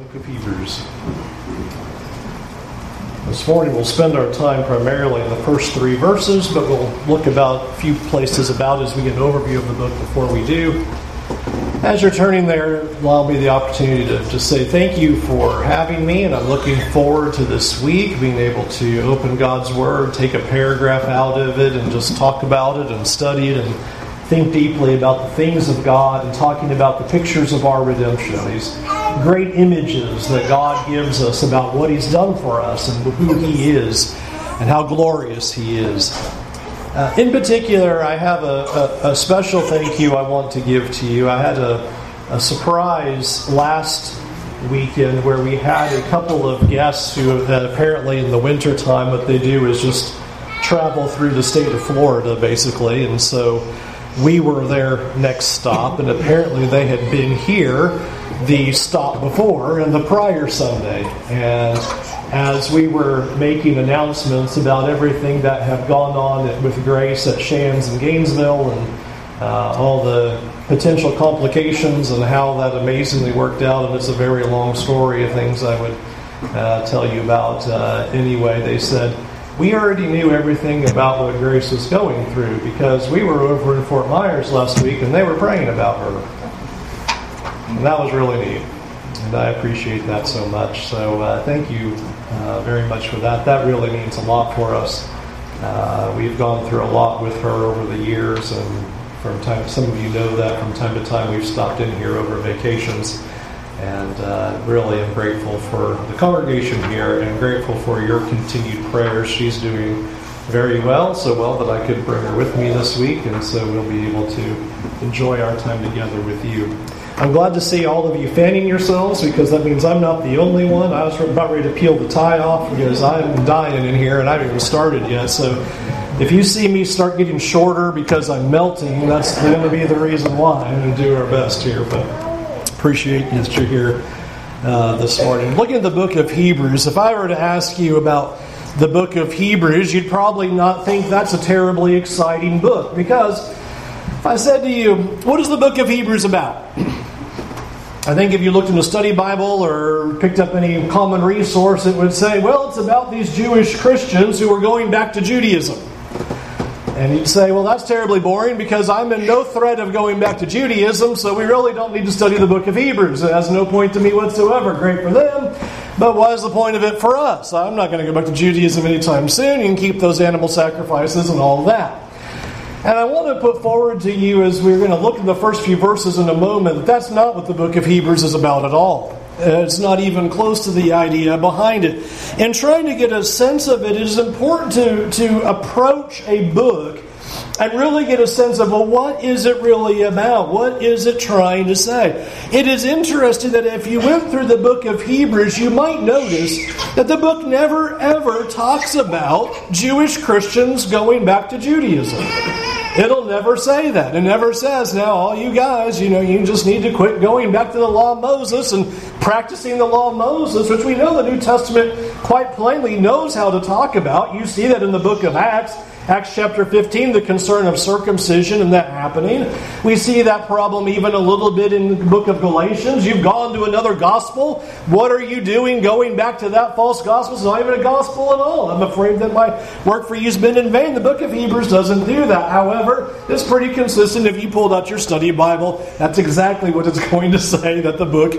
Book of Hebrews. This morning we'll spend our time primarily in the first three verses, but we'll look about a few places about as we get an overview of the book before we do. As you're turning there, allow me the opportunity to just say thank you for having me, and I'm looking forward to this week being able to open God's Word, take a paragraph out of it, and just talk about it and study it and think deeply about the things of God and talking about the pictures of our redemption. These great images that God gives us about what He's done for us and who He is and how glorious He is. Uh, in particular, I have a, a, a, special thank you I want to give to you. I had a, a surprise last weekend where we had a couple of guests who apparently in the wintertime what they do is just travel through the state of Florida basically and so we were their next stop, and apparently they had been here the stop before and the prior Sunday. And as we were making announcements about everything that had gone on with Grace at Shands and Gainesville and uh, all the potential complications and how that amazingly worked out, and it's a very long story of things I would uh, tell you about uh, anyway, they said, we already knew everything about what Grace was going through because we were over in Fort Myers last week and they were praying about her. And that was really neat. And I appreciate that so much. So uh, thank you uh, very much for that. That really means a lot for us. Uh, we've gone through a lot with her over the years, and from time, some of you know that from time to time we've stopped in here over vacations and uh, really am grateful for the congregation here and grateful for your continued prayers. She's doing very well, so well that I could bring her with me this week, and so we'll be able to enjoy our time together with you. I'm glad to see all of you fanning yourselves because that means I'm not the only one. I was about ready to peel the tie off because I'm dying in here and I haven't even started yet. So if you see me start getting shorter because I'm melting, that's going to be the reason why. I'm going to do our best here, but appreciate that you're here uh, this morning. Looking at the book of Hebrews, if I were to ask you about the book of Hebrews, you'd probably not think that's a terribly exciting book because if I said to you, What is the book of Hebrews about? I think if you looked in a study Bible or picked up any common resource, it would say, Well, it's about these Jewish Christians who are going back to Judaism. And you'd say, well, that's terribly boring because I'm in no threat of going back to Judaism, so we really don't need to study the book of Hebrews. It has no point to me whatsoever. Great for them, but what is the point of it for us? I'm not going to go back to Judaism anytime soon. You can keep those animal sacrifices and all that. And I want to put forward to you as we're going to look at the first few verses in a moment that that's not what the book of Hebrews is about at all. It's not even close to the idea behind it. In trying to get a sense of it, it is important to, to approach a book and really get a sense of, well, what is it really about? What is it trying to say? It is interesting that if you went through the book of Hebrews, you might notice that the book never ever talks about Jewish Christians going back to Judaism. It'll never say that. It never says, now, all you guys, you know, you just need to quit going back to the law of Moses and practicing the law of Moses, which we know the New Testament quite plainly knows how to talk about. You see that in the book of Acts. Acts chapter 15, the concern of circumcision and that happening. We see that problem even a little bit in the book of Galatians. You've gone to another gospel. What are you doing going back to that false gospel? It's not even a gospel at all. I'm afraid that my work for you has been in vain. The book of Hebrews doesn't do that. However, it's pretty consistent. If you pulled out your study Bible, that's exactly what it's going to say that the book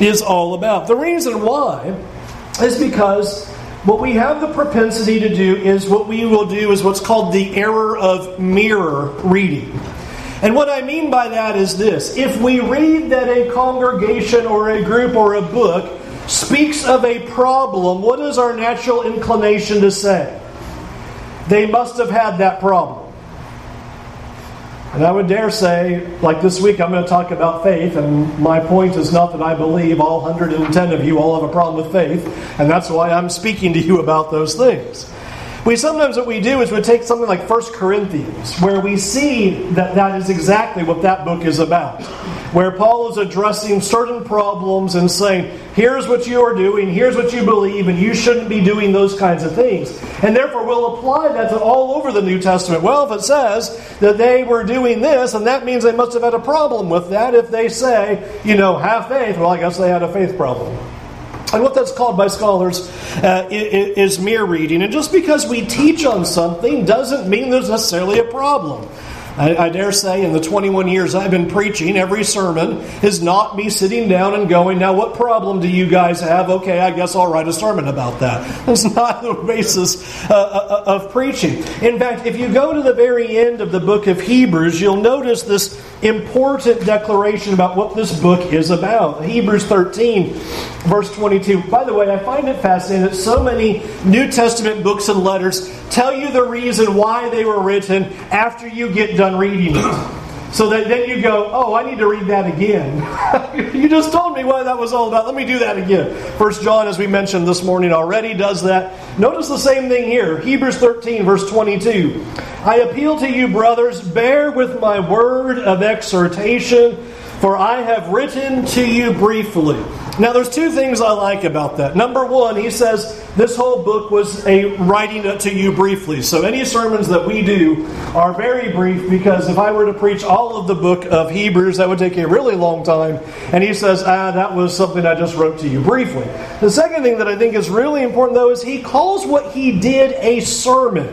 is all about. The reason why is because what we have the propensity to do is what we will do is what's called the error of mirror reading. And what I mean by that is this if we read that a congregation or a group or a book speaks of a problem, what is our natural inclination to say? They must have had that problem. And I would dare say, like this week, I'm going to talk about faith, and my point is not that I believe all 110 of you all have a problem with faith, and that's why I'm speaking to you about those things. We sometimes what we do is we take something like 1 Corinthians, where we see that that is exactly what that book is about where Paul is addressing certain problems and saying, here's what you are doing, here's what you believe, and you shouldn't be doing those kinds of things. And therefore, we'll apply that to all over the New Testament. Well, if it says that they were doing this, and that means they must have had a problem with that. If they say, you know, have faith, well, I guess they had a faith problem. And what that's called by scholars uh, is mirror reading. And just because we teach on something doesn't mean there's necessarily a problem. I, I, dare say in the 21 years I've been preaching, every sermon is not me sitting down and going, Now, what problem do you guys have? Okay, I guess I'll write a sermon about that. That's not the basis uh, uh, of preaching. In fact, if you go to the very end of the book of Hebrews, you'll notice this important declaration about what this book is about. Hebrews 13, verse 22. By the way, I find it fascinating that so many New Testament books and letters tell you the reason why they were written after you get done reading it. So that then you go, oh, I need to read that again. you just told me what that was all about. Let me do that again. First John, as we mentioned this morning already, does that. Notice the same thing here. Hebrews 13, verse 22. I appeal to you, brothers, bear with my word of exhortation, for I have written to you briefly. Now, there's two things I like about that. Number one, he says this whole book was a writing it to you briefly. So, any sermons that we do are very brief because if I were to preach all of the book of Hebrews, that would take a really long time. And he says, ah, that was something I just wrote to you briefly. The second thing that I think is really important, though, is he calls what he did a sermon.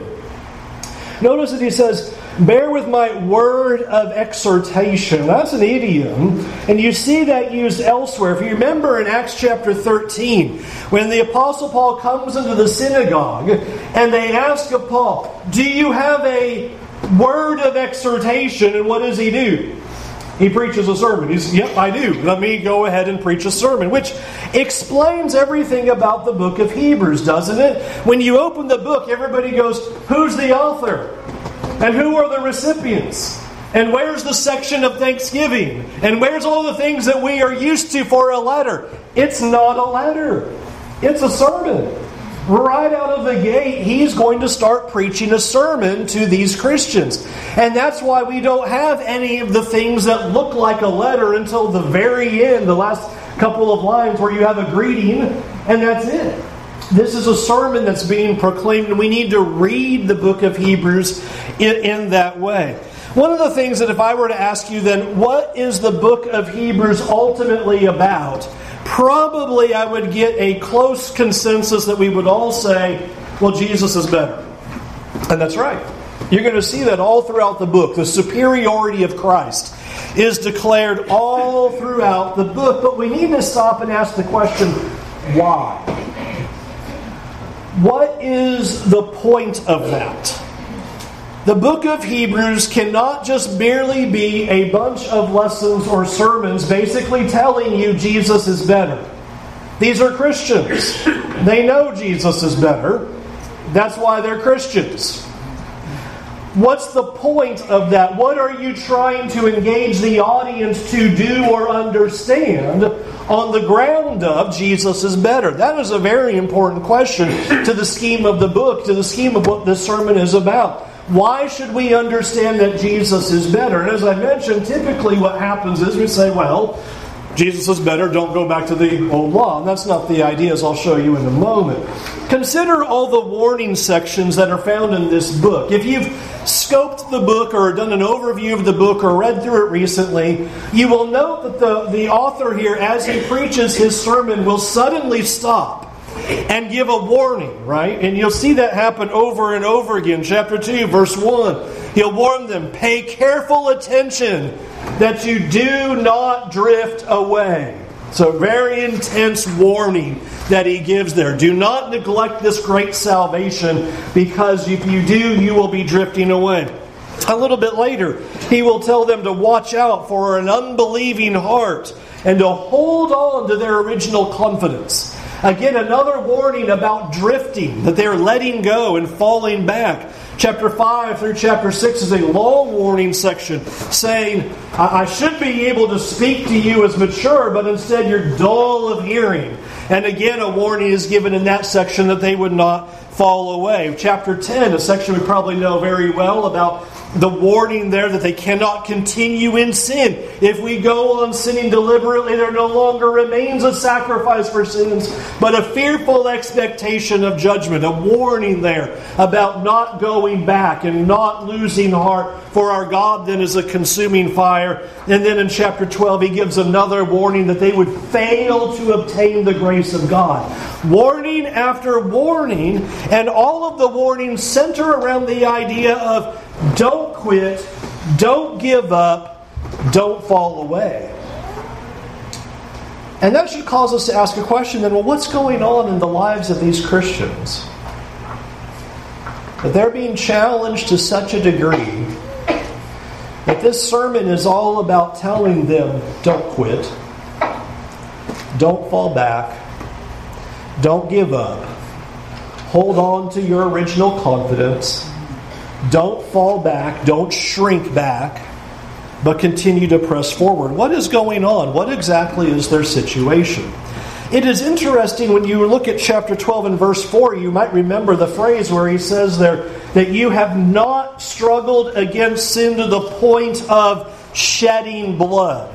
Notice that he says, Bear with my word of exhortation. That's an idiom. And you see that used elsewhere. If you remember in Acts chapter 13, when the Apostle Paul comes into the synagogue and they ask of Paul, Do you have a word of exhortation? And what does he do? He preaches a sermon. He's, Yep, I do. Let me go ahead and preach a sermon, which explains everything about the book of Hebrews, doesn't it? When you open the book, everybody goes, Who's the author? And who are the recipients? And where's the section of thanksgiving? And where's all the things that we are used to for a letter? It's not a letter, it's a sermon. Right out of the gate, he's going to start preaching a sermon to these Christians. And that's why we don't have any of the things that look like a letter until the very end, the last couple of lines where you have a greeting, and that's it. This is a sermon that's being proclaimed, we need to read the book of Hebrews in, in, that way. One of the things that, if I were to ask you then, what is the book of Hebrews ultimately about? Probably I would get a close consensus that we would all say, well, Jesus is better. And that's right. You're going to see that all throughout the book. The superiority of Christ is declared all throughout the book. But we need to stop and ask the question why? What is the point of that? The book of Hebrews cannot just merely be a bunch of lessons or sermons basically telling you Jesus is better. These are Christians. They know Jesus is better. That's why they're Christians. What's the point of that? What are you trying to engage the audience to do or understand on the ground of Jesus is better? That is a very important question to the scheme of the book, to the scheme of what this sermon is about. Why should we understand that Jesus is better? And as I mentioned, typically what happens is we say, well, Jesus is better, don't go back to the old law. And that's not the idea, as I'll show you in a moment. Consider all the warning sections that are found in this book. If you've scoped the book or done an overview of the book or read through it recently, you will note that the, the author here, as he preaches his sermon, will suddenly stop and give a warning, right? And you'll see that happen over and over again. Chapter 2, verse 1. He'll warn them pay careful attention that you do not drift away. So, very intense warning that he gives there. Do not neglect this great salvation because if you do, you will be drifting away. A little bit later, he will tell them to watch out for an unbelieving heart and to hold on to their original confidence. Again, another warning about drifting, that they're letting go and falling back. Chapter 5 through chapter 6 is a long warning section saying, I should be able to speak to you as mature, but instead you're dull of hearing. And again, a warning is given in that section that they would not fall away. Chapter 10, a section we probably know very well about the warning there that they cannot continue in sin. If we go on sinning deliberately, there no longer remains a sacrifice for sins, but a fearful expectation of judgment. A warning there about not going back and not losing heart, for our God then is a consuming fire. And then in chapter 12, he gives another warning that they would fail to obtain the grace of God. Warning after warning, and all of the warnings center around the idea of don't quit, don't give up, don't fall away. And that should cause us to ask a question then well, what's going on in the lives of these Christians? That they're being challenged to such a degree that this sermon is all about telling them don't quit, don't fall back, don't give up, hold on to your original confidence don't fall back, don't shrink back, but continue to press forward. What is going on? What exactly is their situation? It is interesting when you look at chapter 12 and verse 4, you might remember the phrase where he says there that you have not struggled against sin to the point of shedding blood.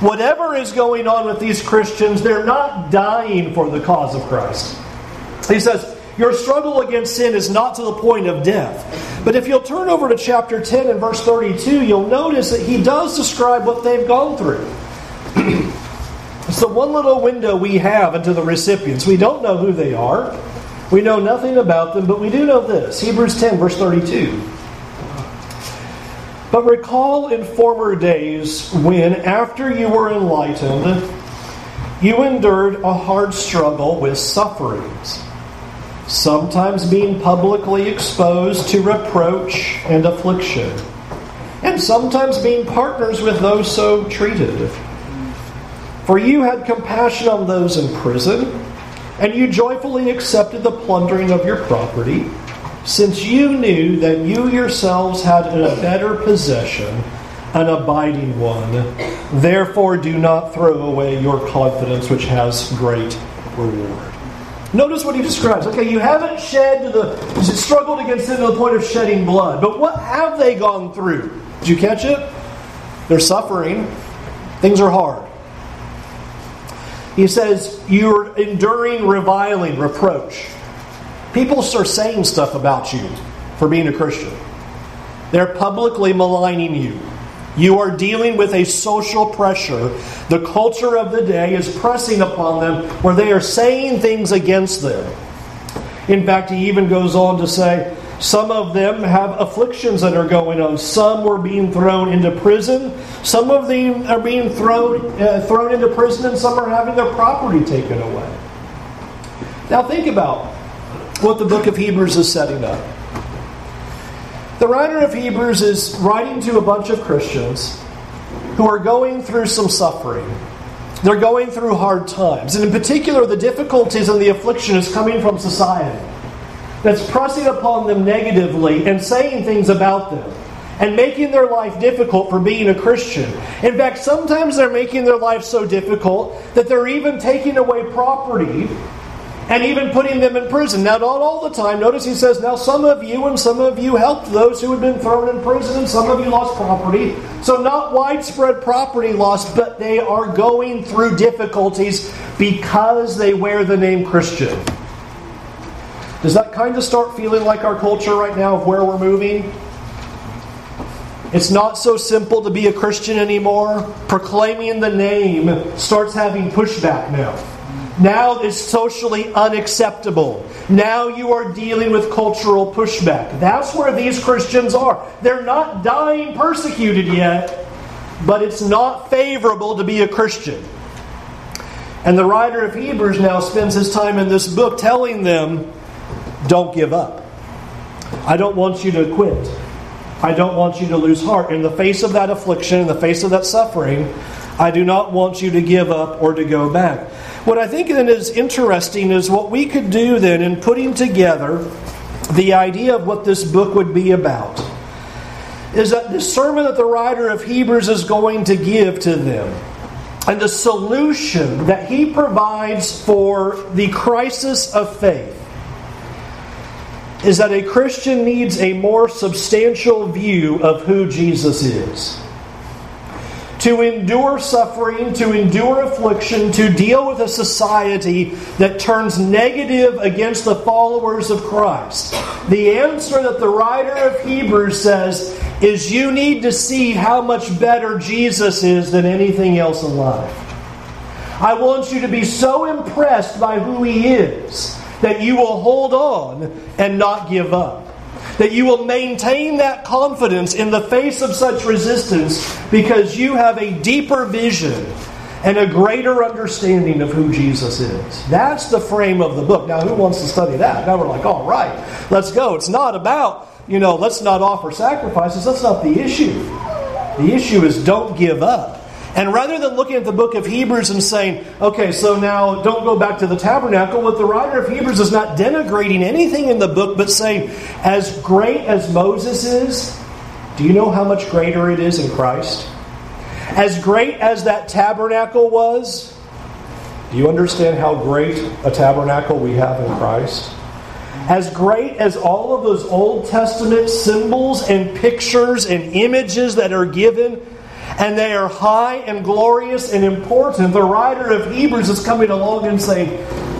Whatever is going on with these Christians, they're not dying for the cause of Christ. He says, Your struggle against sin is not to the point of death. But if you'll turn over to chapter 10 and verse 32, you'll notice that he does describe what they've gone through. it's the one little window we have into the recipients. We don't know who they are, we know nothing about them, but we do know this Hebrews 10, verse 32. But recall in former days when, after you were enlightened, you endured a hard struggle with sufferings sometimes being publicly exposed to reproach and affliction, and sometimes being partners with those so treated. For you had compassion on those in prison, and you joyfully accepted the plundering of your property, since you knew that you yourselves had a better possession, an abiding one. Therefore, do not throw away your confidence, which has great reward. Notice what he describes. Okay, you haven't shed the struggled against it to the point of shedding blood, but what have they gone through? Did you catch it? They're suffering. Things are hard. He says you're enduring reviling, reproach. People are saying stuff about you for being a Christian. They're publicly maligning you. You are dealing with a social pressure. The culture of the day is pressing upon them where they are saying things against them. In fact, he even goes on to say, some of them have afflictions that are going on. Some were being thrown into prison. Some of them are being thrown, uh, thrown into prison, and some are having their property taken away. Now, think about what the book of Hebrews is setting up. The writer of Hebrews is writing to a bunch of Christians who are going through some suffering. They're going through hard times. And in particular, the difficulties and the affliction is coming from society that's pressing upon them negatively and saying things about them and making their life difficult for being a Christian. In fact, sometimes they're making their life so difficult that they're even taking away property and even putting them in prison. Now, not all the time. Notice he says, Now some of you and some of you helped those who had been thrown in prison, and some of you lost property. So, not widespread property loss, but they are going through difficulties because they wear the name Christian. Does that kind of start feeling like our culture right now of where we're moving? It's not so simple to be a Christian anymore. Proclaiming the name starts having pushback now. Now it's socially unacceptable. Now you are dealing with cultural pushback. That's where these Christians are. They're not dying persecuted yet, but it's not favorable to be a Christian. And the writer of Hebrews now spends his time in this book telling them don't give up. I don't want you to quit. I don't want you to lose heart. In the face of that affliction, in the face of that suffering, I do not want you to give up or to go back. What I think then is interesting is what we could do then in putting together the idea of what this book would be about is that the sermon that the writer of Hebrews is going to give to them and the solution that he provides for the crisis of faith is that a Christian needs a more substantial view of who Jesus is. To endure suffering, to endure affliction, to deal with a society that turns negative against the followers of Christ. The answer that the writer of Hebrews says is you need to see how much better Jesus is than anything else in life. I want you to be so impressed by who He is that you will hold on and not give up. That you will maintain that confidence in the face of such resistance because you have a deeper vision and a greater understanding of who Jesus is. That's the frame of the book. Now, who wants to study that? Now we're like, all right, let's go. It's not about, you know, let's not offer sacrifices. That's not the issue. The issue is don't give up. And rather than looking at the book of Hebrews and saying, okay, so now don't go back to the tabernacle, what the writer of Hebrews is not denigrating anything in the book, but saying, as great as Moses is, do you know how much greater it is in Christ? As great as that tabernacle was, do you understand how great a tabernacle we have in Christ? As great as all of those Old Testament symbols and pictures and images that are given and they are high and glorious and important, the writer of Hebrews is coming along and saying,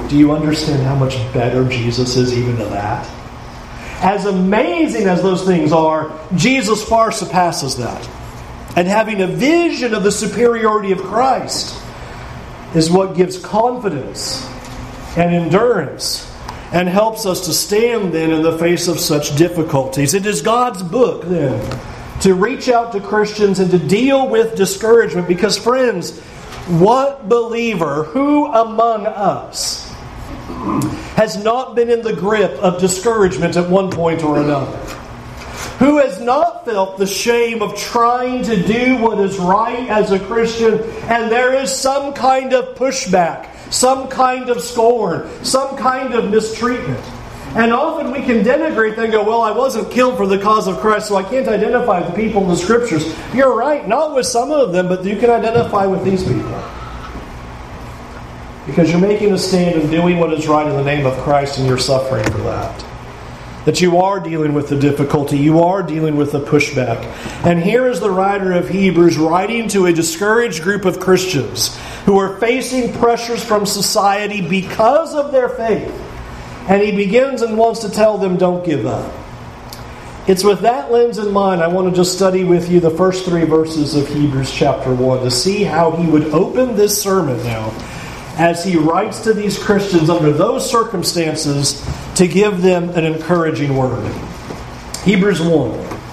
Do you understand how much better Jesus is even than that? As amazing as those things are, Jesus far surpasses that. And having a vision of the superiority of Christ is what gives confidence and endurance and helps us to stand then in the face of such difficulties. It is God's book then to reach out to Christians and to deal with discouragement because, friends, what believer, who among us, has not been in the grip of discouragement at one point or another? Who has not felt the shame of trying to do what is right as a Christian and there is some kind of pushback, some kind of scorn, some kind of mistreatment? And often we can denigrate them and go, well, I wasn't killed for the cause of Christ, so I can't identify with the people in the scriptures. You're right, not with some of them, but you can identify with these people. Because you're making a stand and doing what is right in the name of Christ, and you're suffering for that. That you are dealing with the difficulty, you are dealing with the pushback. And here is the writer of Hebrews writing to a discouraged group of Christians who are facing pressures from society because of their faith and he begins and wants to tell them, don't give up. It's with that lens in mind, I want to just study with you the first three verses of Hebrews chapter 1 to see how he would open this sermon now as he writes to these Christians under those circumstances to give them an encouraging word. Hebrews 1.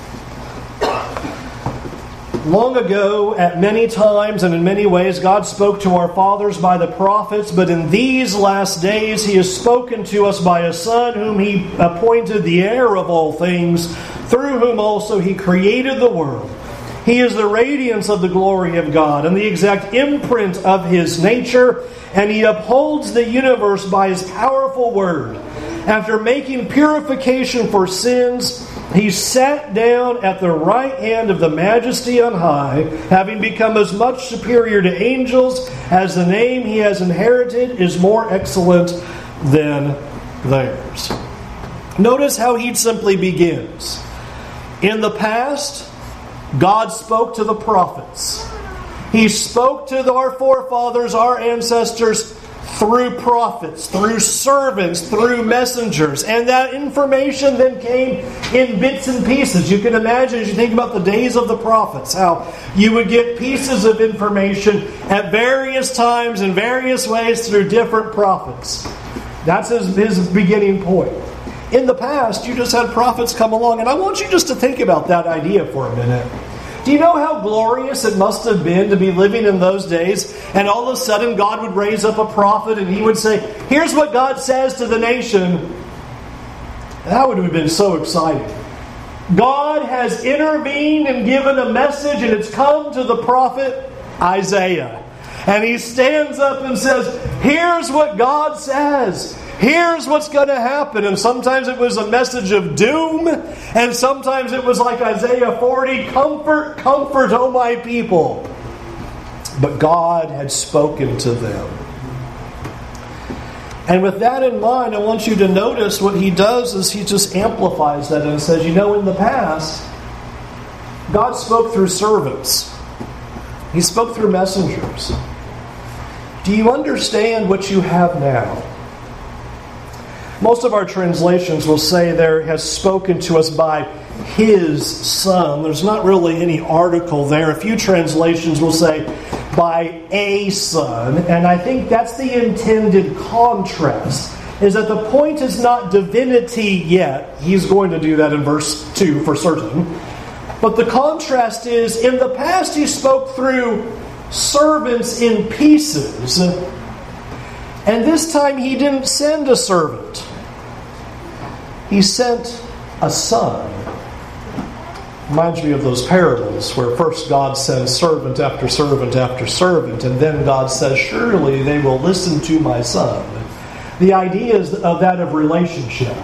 Long ago, at many times and in many ways, God spoke to our fathers by the prophets, but in these last days, He has spoken to us by a Son, whom He appointed the heir of all things, through whom also He created the world. He is the radiance of the glory of God and the exact imprint of His nature, and He upholds the universe by His powerful word. After making purification for sins, he sat down at the right hand of the majesty on high, having become as much superior to angels as the name he has inherited is more excellent than theirs. Notice how he simply begins. In the past, God spoke to the prophets. He spoke to our forefathers, our ancestors, through prophets, through servants, through messengers. And that information then came in bits and pieces. You can imagine as you think about the days of the prophets, how you would get pieces of information at various times in various ways through different prophets. That's his, his beginning point. In the past, you just had prophets come along, and I want you just to think about that idea for a minute. Do you know how glorious it must have been to be living in those days? And all of a sudden, God would raise up a prophet and he would say, Here's what God says to the nation. That would have been so exciting. God has intervened and given a message, and it's come to the prophet Isaiah. And he stands up and says, Here's what God says. Here's what's going to happen. And sometimes it was a message of doom, and sometimes it was like Isaiah 40 Comfort, comfort, O my people. But God had spoken to them. And with that in mind, I want you to notice what he does is he just amplifies that and says, you know, in the past, God spoke through servants. He spoke through messengers. Do you understand what you have now? Most of our translations will say there has spoken to us by his son. There's not really any article there. A few translations will say by a son, and I think that's the intended contrast. Is that the point is not divinity yet. He's going to do that in verse 2 for certain. But the contrast is in the past he spoke through servants in pieces, and this time he didn't send a servant, he sent a son. Reminds me of those parables where first God sends servant after servant after servant, and then God says, Surely they will listen to my son. The idea is of that of relationship.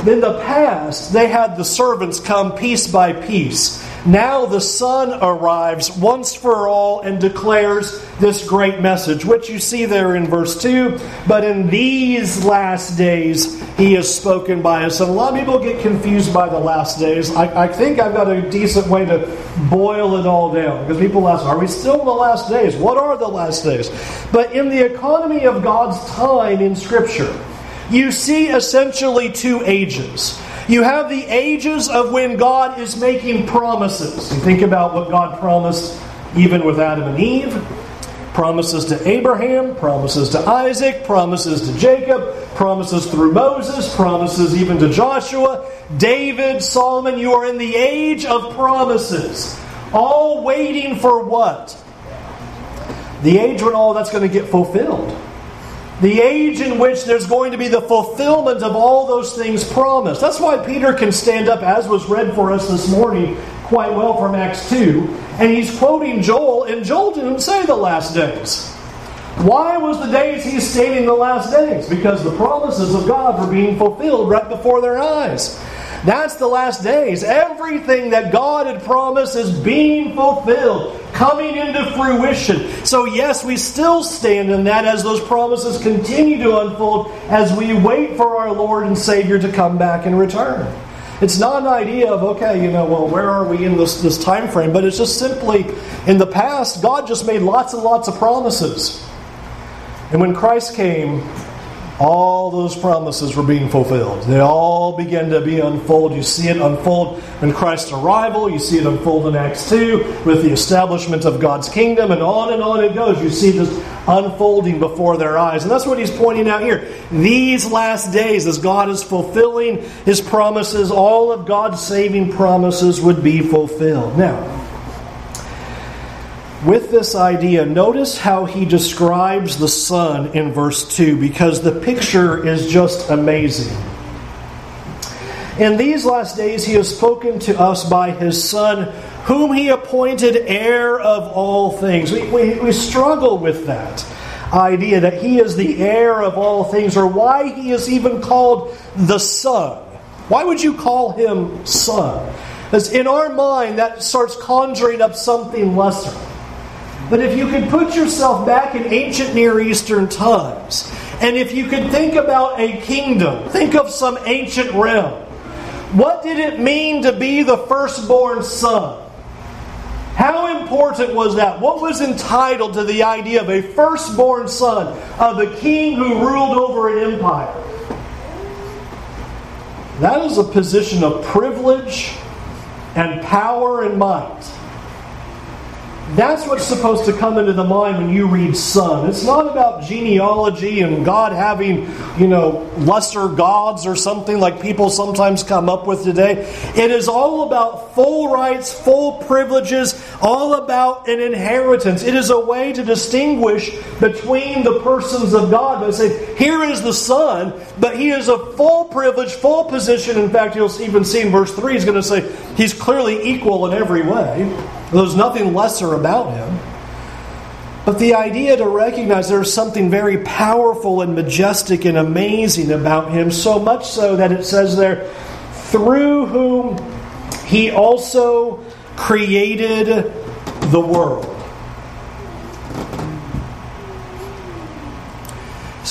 In the past, they had the servants come piece by piece now the Son arrives once for all and declares this great message, which you see there in verse 2. But in these last days, he has spoken by us. And a lot of people get confused by the last days. I, I think I've got a decent way to boil it all down because people ask, Are we still in the last days? What are the last days? But in the economy of God's time in Scripture, you see essentially two ages. You have the ages of when God is making promises. You think about what God promised even with Adam and Eve promises to Abraham, promises to Isaac, promises to Jacob, promises through Moses, promises even to Joshua, David, Solomon. You are in the age of promises, all waiting for what? The age when all that's going to get fulfilled the age in which there's going to be the fulfillment of all those things promised. That's why Peter can stand up, as was read for us this morning, quite well from Acts 2, and he's quoting Joel, and Joel didn't say the last days. Why was the days he's stating the last days? Because the promises of God were being fulfilled right before their eyes. That's the last days. Everything that God had promised is being fulfilled, coming into fruition. So, yes, we still stand in that as those promises continue to unfold as we wait for our Lord and Savior to come back and return. It's not an idea of, okay, you know, well, where are we in this, this time frame? But it's just simply, in the past, God just made lots and lots of promises. And when Christ came, all those promises were being fulfilled. They all began to be unfolded. You see it unfold in Christ's arrival. You see it unfold in Acts 2 with the establishment of God's kingdom, and on and on it goes. You see this unfolding before their eyes. And that's what he's pointing out here. These last days, as God is fulfilling his promises, all of God's saving promises would be fulfilled. Now, with this idea, notice how he describes the Son in verse 2 because the picture is just amazing. In these last days, he has spoken to us by his Son, whom he appointed heir of all things. We, we, we struggle with that idea that he is the heir of all things, or why he is even called the Son. Why would you call him Son? Because in our mind, that starts conjuring up something lesser. But if you could put yourself back in ancient Near Eastern times, and if you could think about a kingdom, think of some ancient realm. What did it mean to be the firstborn son? How important was that? What was entitled to the idea of a firstborn son of a king who ruled over an empire? That is a position of privilege and power and might. That's what's supposed to come into the mind when you read Son. It's not about genealogy and God having, you know, lesser gods or something like people sometimes come up with today. It is all about full rights, full privileges, all about an inheritance. It is a way to distinguish between the persons of God. They say, here is the Son, but he is a full privilege, full position. In fact, you'll even see in verse 3, he's going to say he's clearly equal in every way. There's nothing lesser about him. But the idea to recognize there's something very powerful and majestic and amazing about him, so much so that it says there, through whom he also created the world.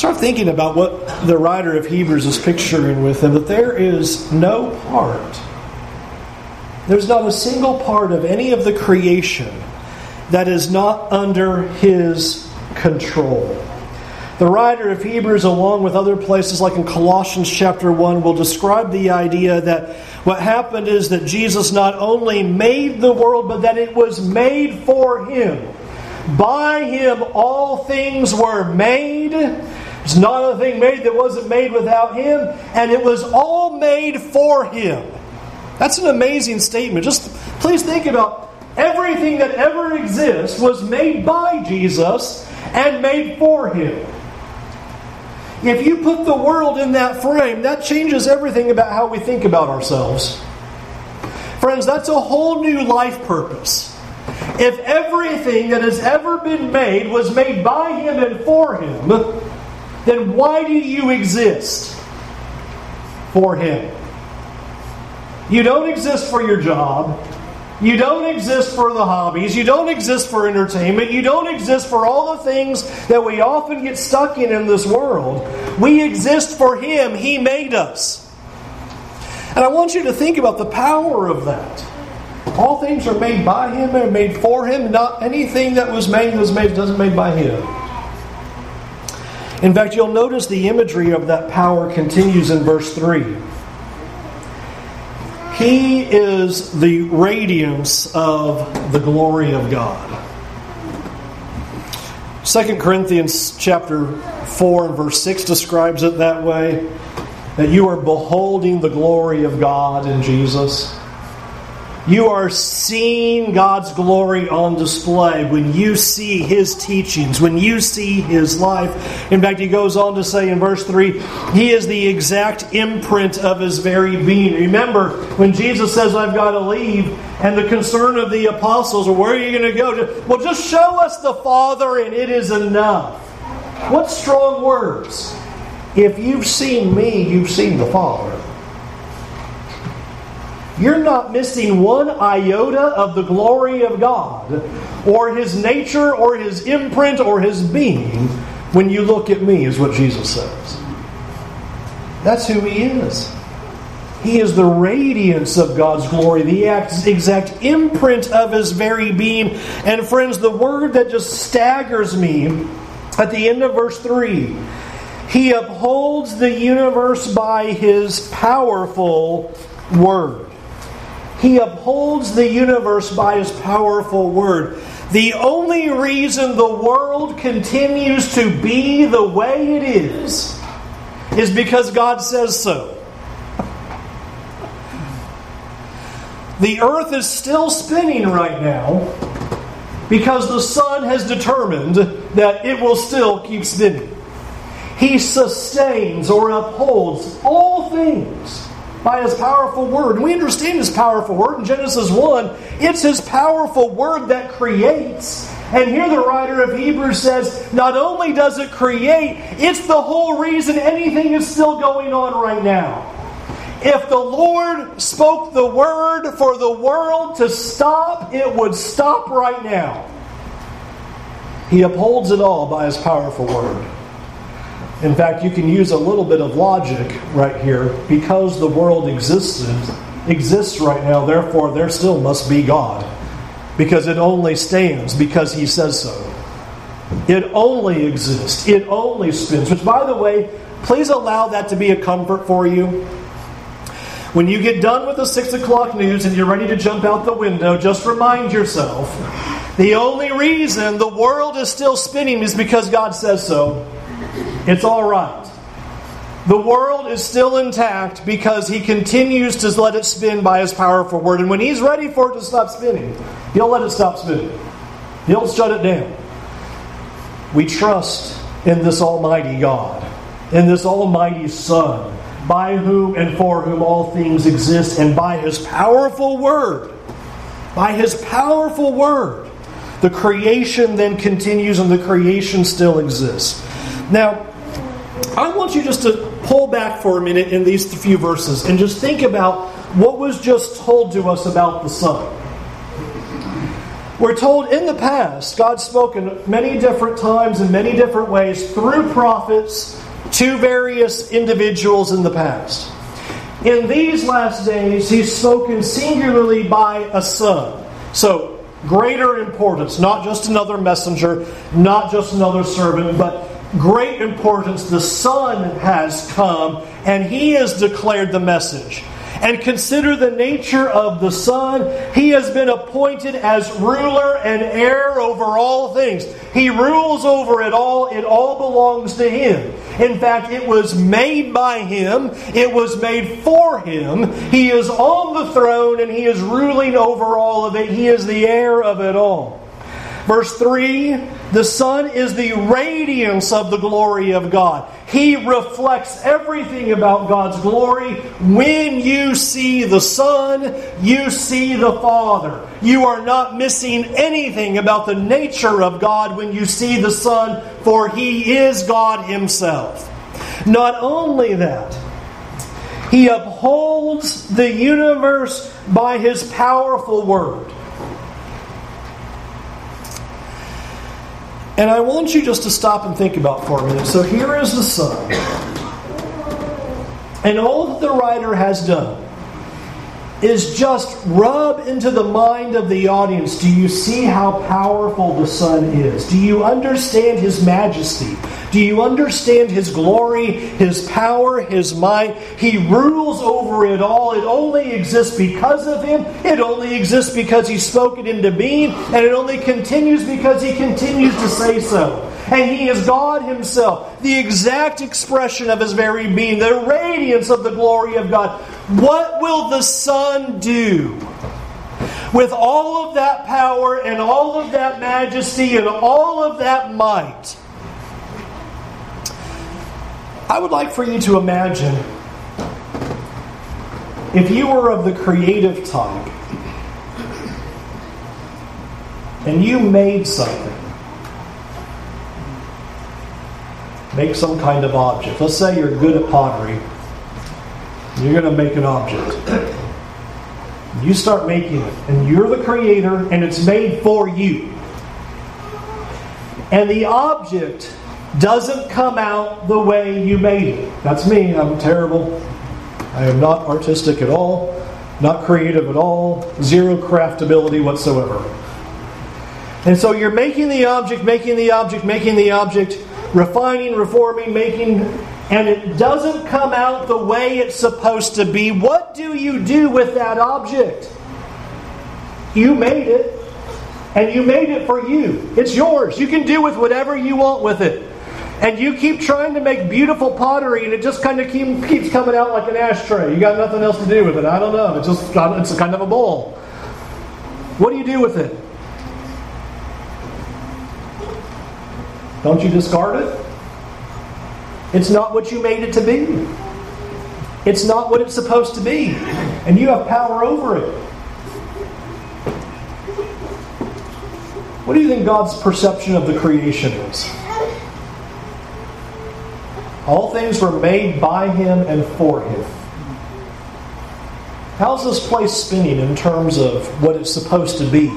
start thinking about what the writer of Hebrews is picturing with him, that there is no part, there's not a single part of any of the creation that is not under his control. The writer of Hebrews, along with other places like in Colossians chapter 1, will describe the idea that what happened is that Jesus not only made the world, but that it was made for him. By him all things were made. There's not a thing made that wasn't made without him, and it was all made for him. That's an amazing statement. Just please think about everything that ever exists was made by Jesus and made for him. If you put the world in that frame, that changes everything about how we think about ourselves. Friends, that's a whole new life purpose. If everything that has ever been made was made by Him and for Him, then why do you exist? For Him. You don't exist for your job. You don't exist for the hobbies. You don't exist for entertainment. You don't exist for all the things that we often get stuck in in this world. We exist for Him. He made us. And I want you to think about the power of that. All things are made by Him and made for Him. Not anything that was made was made doesn't made by Him. In fact, you'll notice the imagery of that power continues in verse 3. He is the radiance of the glory of God. 2 Corinthians chapter 4 and verse 6 describes it that way that you are beholding the glory of God in Jesus. You are seeing God's glory on display when you see His teachings, when you see His life. In fact, he goes on to say in verse 3 He is the exact imprint of His very being. Remember, when Jesus says, I've got to leave, and the concern of the apostles, well, where are you going to go? Well, just show us the Father, and it is enough. What strong words. If you've seen me, you've seen the Father. You're not missing one iota of the glory of God, or His nature, or His imprint, or His being when you look at me, is what Jesus says. That's who He is. He is the radiance of God's glory, the exact imprint of His very being. And friends, the word that just staggers me at the end of verse 3 He upholds the universe by His powerful word. He upholds the universe by His powerful word. The only reason the world continues to be the way it is is because God says so. The earth is still spinning right now because the sun has determined that it will still keep spinning. He sustains or upholds all things by his powerful word. And we understand his powerful word in Genesis 1. It's his powerful word that creates. And here the writer of Hebrews says, not only does it create, it's the whole reason anything is still going on right now. If the Lord spoke the word for the world to stop, it would stop right now. He upholds it all by his powerful word. In fact, you can use a little bit of logic right here. Because the world existed, exists right now, therefore there still must be God. Because it only stands because he says so. It only exists. It only spins. Which, by the way, please allow that to be a comfort for you. When you get done with the 6 o'clock news and you're ready to jump out the window, just remind yourself the only reason the world is still spinning is because God says so. It's all right. The world is still intact because he continues to let it spin by his powerful word. And when he's ready for it to stop spinning, he'll let it stop spinning. He'll shut it down. We trust in this Almighty God, in this Almighty Son, by whom and for whom all things exist, and by his powerful word. By his powerful word. The creation then continues and the creation still exists. Now, I want you just to pull back for a minute in these few verses and just think about what was just told to us about the Son. We're told in the past, God's spoken many different times in many different ways through prophets to various individuals in the past. In these last days, He's spoken singularly by a Son. So, greater importance, not just another messenger, not just another servant, but great importance. The Son has come and He has declared the message and consider the nature of the Son. He has been appointed as ruler and heir over all things. He rules over it all. It all belongs to Him. In fact, it was made by Him, it was made for Him. He is on the throne and He is ruling over all of it. He is the heir of it all. Verse 3 The Son is the radiance of the glory of God. He reflects everything about God's glory. When you see the Son, you see the Father. You are not missing anything about the nature of God when you see the Son, for He is God Himself. Not only that, He upholds the universe by His powerful word. And I want you just to stop and think about for a minute. So here is the Son. And all that the writer has done is just rub into the mind of the audience do you see how powerful the Son is? Do you understand His majesty? Do you understand His glory, His power, His might? He rules over it all. It only exists because of Him, it only exists because He spoke it into being, and it only continues because He continues to say so and He is God Himself, the exact expression of His very being, the radiance of the glory of God. What will the Son do? With all of that power and all of that majesty and all of that might, I would like for you to imagine if you were of the creative type and you made something Make some kind of object. Let's say you're good at pottery. You're going to make an object. You start making it, and you're the creator, and it's made for you. And the object doesn't come out the way you made it. That's me. I'm terrible. I am not artistic at all, not creative at all, zero craftability whatsoever. And so you're making the object, making the object, making the object, refining, reforming, making, and it doesn't come out the way it's supposed to be, what do you do with that object? You made it, and you made it for you. It's yours. You can do with whatever you want with it. And you keep trying to make beautiful pottery, and it just kind of keep, keeps coming out like an ashtray. You got nothing else to do with it. I don't know. It's just it's kind of a bowl. What do you do with it? Don't you discard it? It's not what you made it to be. It's not what it's supposed to be. And you have power over it. What do you think God's perception of the creation is? All things were made by Him and for Him. How's this place spinning in terms of what it's supposed to be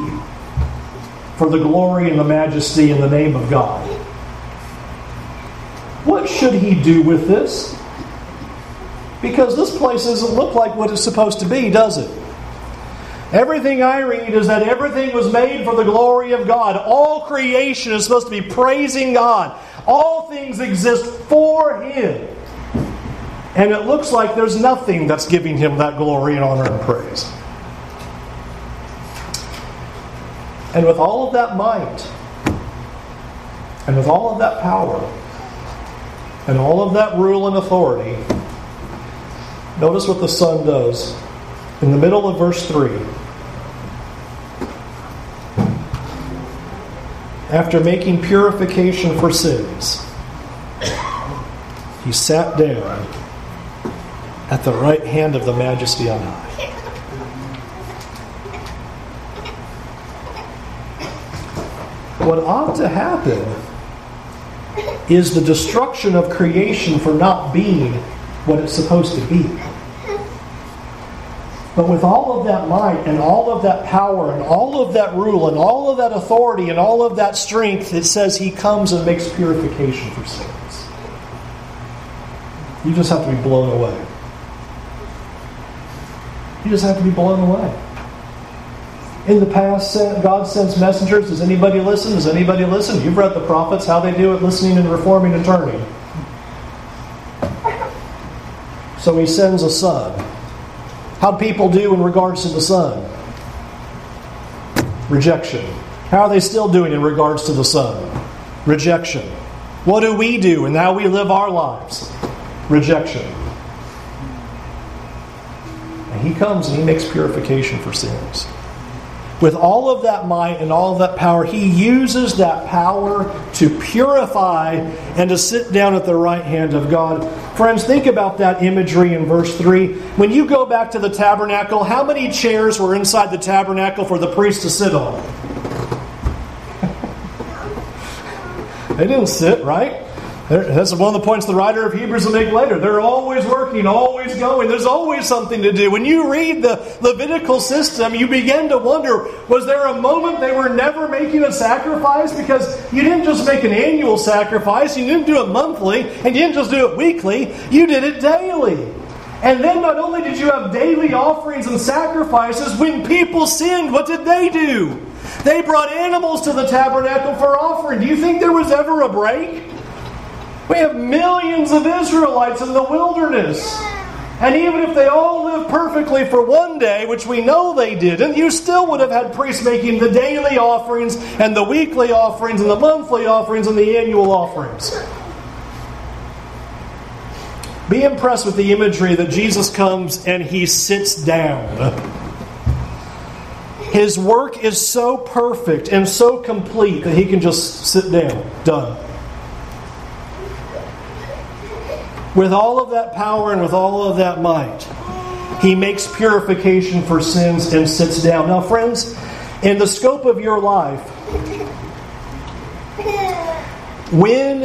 for the glory and the majesty and the name of God? What should he do with this? Because this place doesn't look like what it's supposed to be, does it? Everything I read is that everything was made for the glory of God. All creation is supposed to be praising God. All things exist for Him. And it looks like there's nothing that's giving Him that glory and honor and praise. And with all of that might, and with all of that power, and all of that rule and authority, notice what the Son does. In the middle of verse 3, after making purification for sins, he sat down at the right hand of the majesty on high. What ought to happen is the destruction of creation for not being what it's supposed to be. But with all of that might and all of that power and all of that rule and all of that authority and all of that strength, it says he comes and makes purification for sins. You just have to be blown away. You just have to be blown away. In the past, God sends messengers. Does anybody listen? Does anybody listen? You've read the prophets, how they do it, listening and reforming and turning. So he sends a son. How people do in regards to the son? Rejection. How are they still doing in regards to the son? Rejection. What do we do and how we live our lives? Rejection. And he comes and he makes purification for sins with all of that might and all of that power, he uses that power to purify and to sit down at the right hand of God. Friends, think about that imagery in verse 3. When you go back to the tabernacle, how many chairs were inside the tabernacle for the priest to sit on? they didn't sit, right? That's one of the points the writer of Hebrews will make later. They're always working, always going. There's always something to do. When you read the Levitical system, you begin to wonder was there a moment they were never making a sacrifice? Because you didn't just make an annual sacrifice, you didn't do it monthly, and you didn't just do it weekly, you did it daily. And then not only did you have daily offerings and sacrifices, when people sinned, what did they do? They brought animals to the tabernacle for offering. Do you think there was ever a break? We have millions of Israelites in the wilderness. And even if they all lived perfectly for one day, which we know they didn't, you still would have had priests making the daily offerings and the weekly offerings and the monthly offerings and the annual offerings. Be impressed with the imagery that Jesus comes and he sits down. His work is so perfect and so complete that he can just sit down. Done. With all of that power and with all of that might, he makes purification for sins and sits down. Now, friends, in the scope of your life, when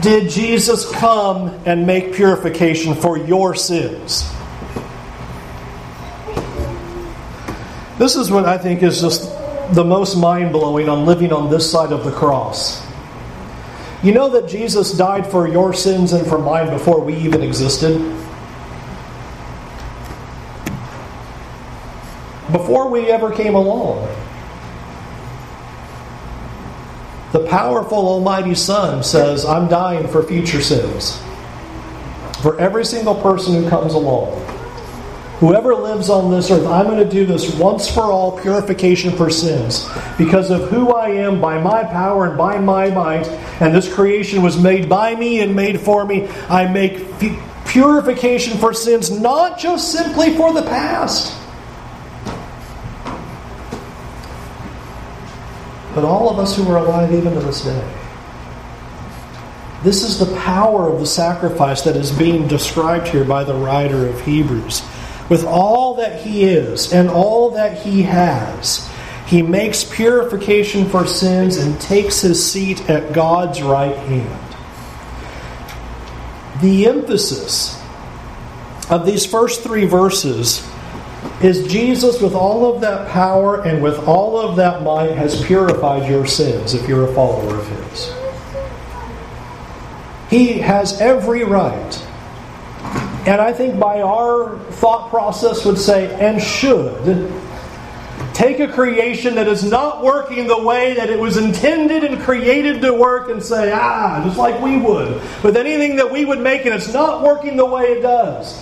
did Jesus come and make purification for your sins? This is what I think is just the most mind blowing on living on this side of the cross. You know that Jesus died for your sins and for mine before we even existed? Before we ever came along. The powerful Almighty Son says, I'm dying for future sins. For every single person who comes along. Whoever lives on this earth, I'm going to do this once for all purification for sins. Because of who I am by my power and by my might, and this creation was made by me and made for me, I make purification for sins, not just simply for the past. But all of us who are alive even to this day. This is the power of the sacrifice that is being described here by the writer of Hebrews with all that he is and all that he has, he makes purification for sins and takes his seat at God's right hand. The emphasis of these first three verses is Jesus, with all of that power and with all of that might, has purified your sins if you're a follower of His. He has every right and I think by our thought process would say, and should, take a creation that is not working the way that it was intended and created to work and say, ah, just like we would. With anything that we would make and it's not working the way it does.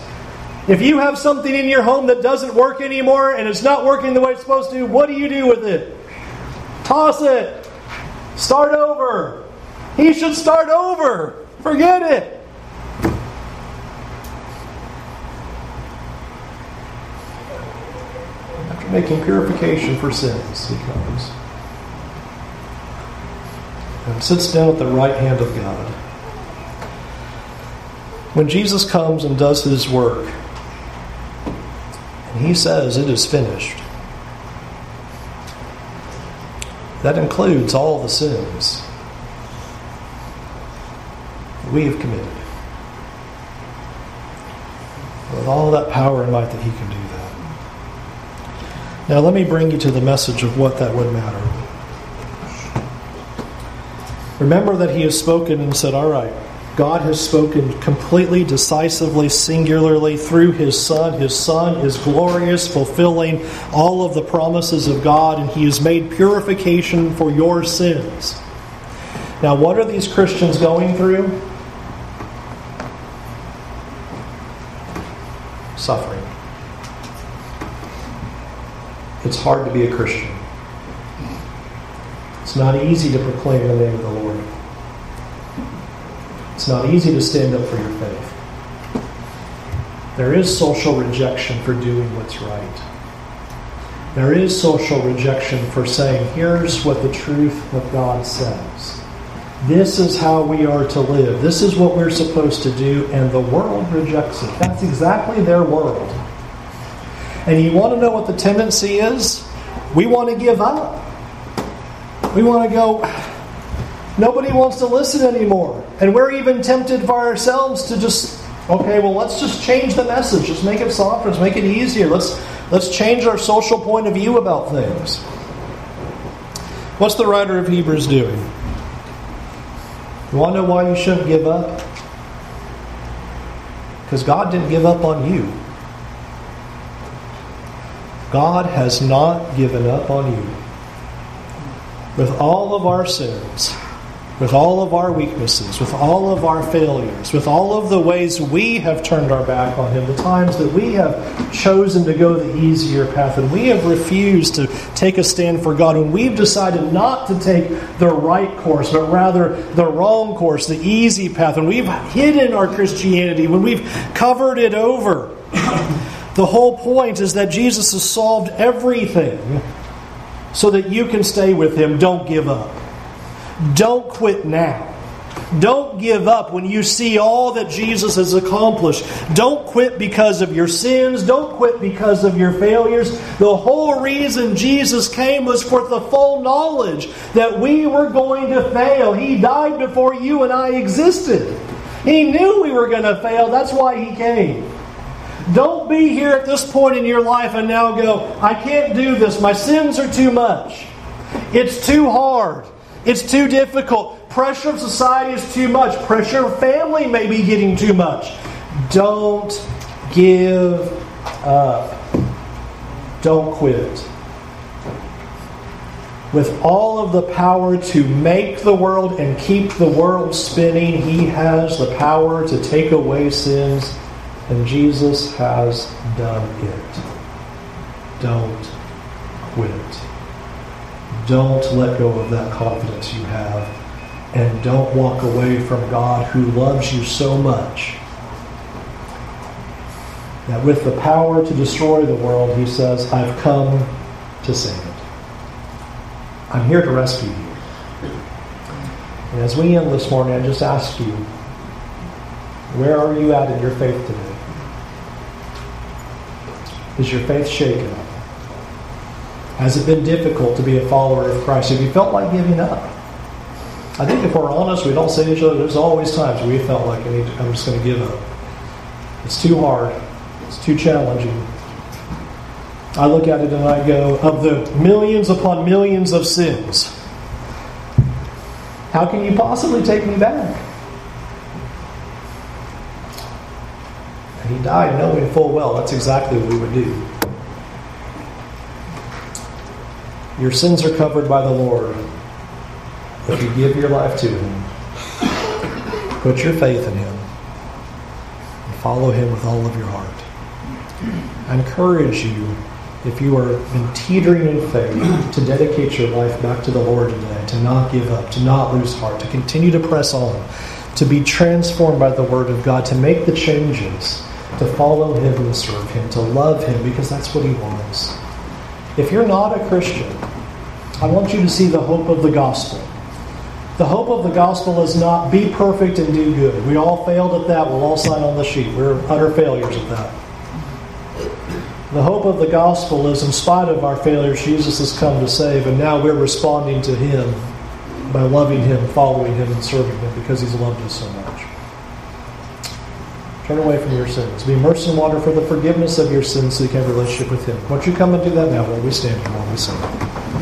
If you have something in your home that doesn't work anymore and it's not working the way it's supposed to, what do you do with it? Toss it. Start over. He should start over. Forget it. Making purification for sins, he comes. And sits down at the right hand of God. When Jesus comes and does his work, and he says, It is finished, that includes all the sins we have committed. With all that power and might that he can do that. Now, let me bring you to the message of what that would matter. Remember that he has spoken and said, All right, God has spoken completely, decisively, singularly through His Son. His Son is glorious, fulfilling all of the promises of God, and He has made purification for your sins. Now, what are these Christians going through? Suffering. It's hard to be a Christian. It's not easy to proclaim the name of the Lord. It's not easy to stand up for your faith. There is social rejection for doing what's right. There is social rejection for saying, here's what the truth of God says. This is how we are to live. This is what we're supposed to do, and the world rejects it. That's exactly their world. And you want to know what the tendency is? We want to give up. We want to go, Nobody wants to listen anymore. And we're even tempted for ourselves to just, okay, well, let's just change the message. Let's make it softer. Let's make it easier. Let's, let's change our social point of view about things. What's the writer of Hebrews doing? You want to know why you shouldn't give up? Because God didn't give up on you. God has not given up on you. With all of our sins, with all of our weaknesses, with all of our failures, with all of the ways we have turned our back on Him, the times that we have chosen to go the easier path, and we have refused to take a stand for God, and we've decided not to take the right course, but rather the wrong course, the easy path, and we've hidden our Christianity, when we've covered it over. The whole point is that Jesus has solved everything so that you can stay with Him. Don't give up. Don't quit now. Don't give up when you see all that Jesus has accomplished. Don't quit because of your sins. Don't quit because of your failures. The whole reason Jesus came was for the full knowledge that we were going to fail. He died before you and I existed. He knew we were going to fail. That's why He came. Don't be here at this point in your life and now go, I can't do this. My sins are too much. It's too hard. It's too difficult. Pressure of society is too much. Pressure of family may be getting too much. Don't give up. Don't quit. With all of the power to make the world and keep the world spinning, He has the power to take away sins, and Jesus has done it. Don't quit. Don't let go of that confidence you have. And don't walk away from God who loves you so much that with the power to destroy the world, he says, I've come to save it. I'm here to rescue you. And as we end this morning, I just ask you, where are you at in your faith today? Is your faith shaken? Has it been difficult to be a follower of Christ? Have you felt like giving up? I think if we're honest, we don't say to each other, there's always times we felt like I need to, I'm just going to give up. It's too hard. It's too challenging. I look at it and I go, of the millions upon millions of sins, how can you possibly take me back? Died knowing full well that's exactly what we would do. Your sins are covered by the Lord. If you give your life to Him, put your faith in Him, and follow Him with all of your heart. I encourage you, if you are been teetering in faith, to dedicate your life back to the Lord today, to not give up, to not lose heart, to continue to press on, to be transformed by the Word of God, to make the changes, to follow Him and serve Him, to love Him, because that's what He wants. If you're not a Christian, I want you to see the hope of the gospel. The hope of the gospel is not be perfect and do good. We all failed at that. We'll all sign on the sheet. We're utter failures at that. The hope of the gospel is, in spite of our failures, Jesus has come to save, and now we're responding to Him by loving Him, following Him, and serving Him because He's loved us so much. Turn away from your sins. Be immersed in water for the forgiveness of your sins so you can have a relationship with Him. Won't you come and do that now while we stand here while we sing?